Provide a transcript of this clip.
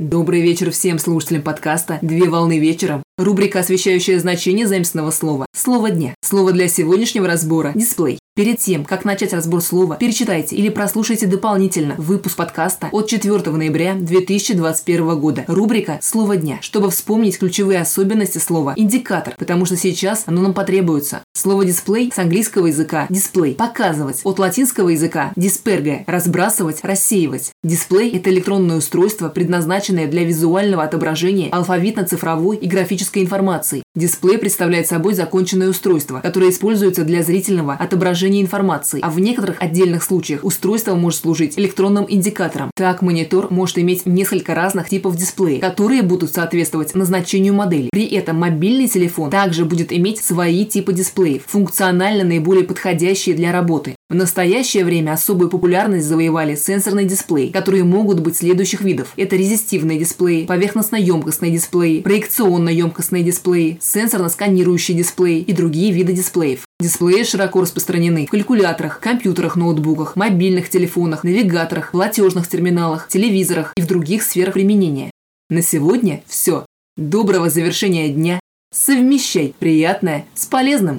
Добрый вечер всем слушателям подкаста «Две волны вечером». Рубрика, освещающая значение заимственного слова. Слово дня. Слово для сегодняшнего разбора – дисплей. Перед тем, как начать разбор слова, перечитайте или прослушайте дополнительно выпуск подкаста от 4 ноября 2021 года. Рубрика «Слово дня», чтобы вспомнить ключевые особенности слова «индикатор», потому что сейчас оно нам потребуется. Слово «дисплей» с английского языка «дисплей» – «показывать», от латинского языка «дисперге» – «разбрасывать», «рассеивать». Дисплей – это электронное устройство, предназначенное для визуального отображения алфавитно-цифровой и графической информации. Дисплей представляет собой законченное устройство, которое используется для зрительного отображения информации, а в некоторых отдельных случаях устройство может служить электронным индикатором. Так, монитор может иметь несколько разных типов дисплея, которые будут соответствовать назначению модели. При этом мобильный телефон также будет иметь свои типы дисплеев, функционально наиболее подходящие для работы. В настоящее время особую популярность завоевали сенсорные дисплеи, которые могут быть следующих видов. Это резистивные дисплеи, поверхностно-емкостные дисплеи, проекционно-емкостные дисплеи, сенсорно-сканирующие дисплеи и другие виды дисплеев. Дисплеи широко распространены в калькуляторах, компьютерах, ноутбуках, мобильных телефонах, навигаторах, платежных терминалах, телевизорах и в других сферах применения. На сегодня все. Доброго завершения дня. Совмещай приятное с полезным.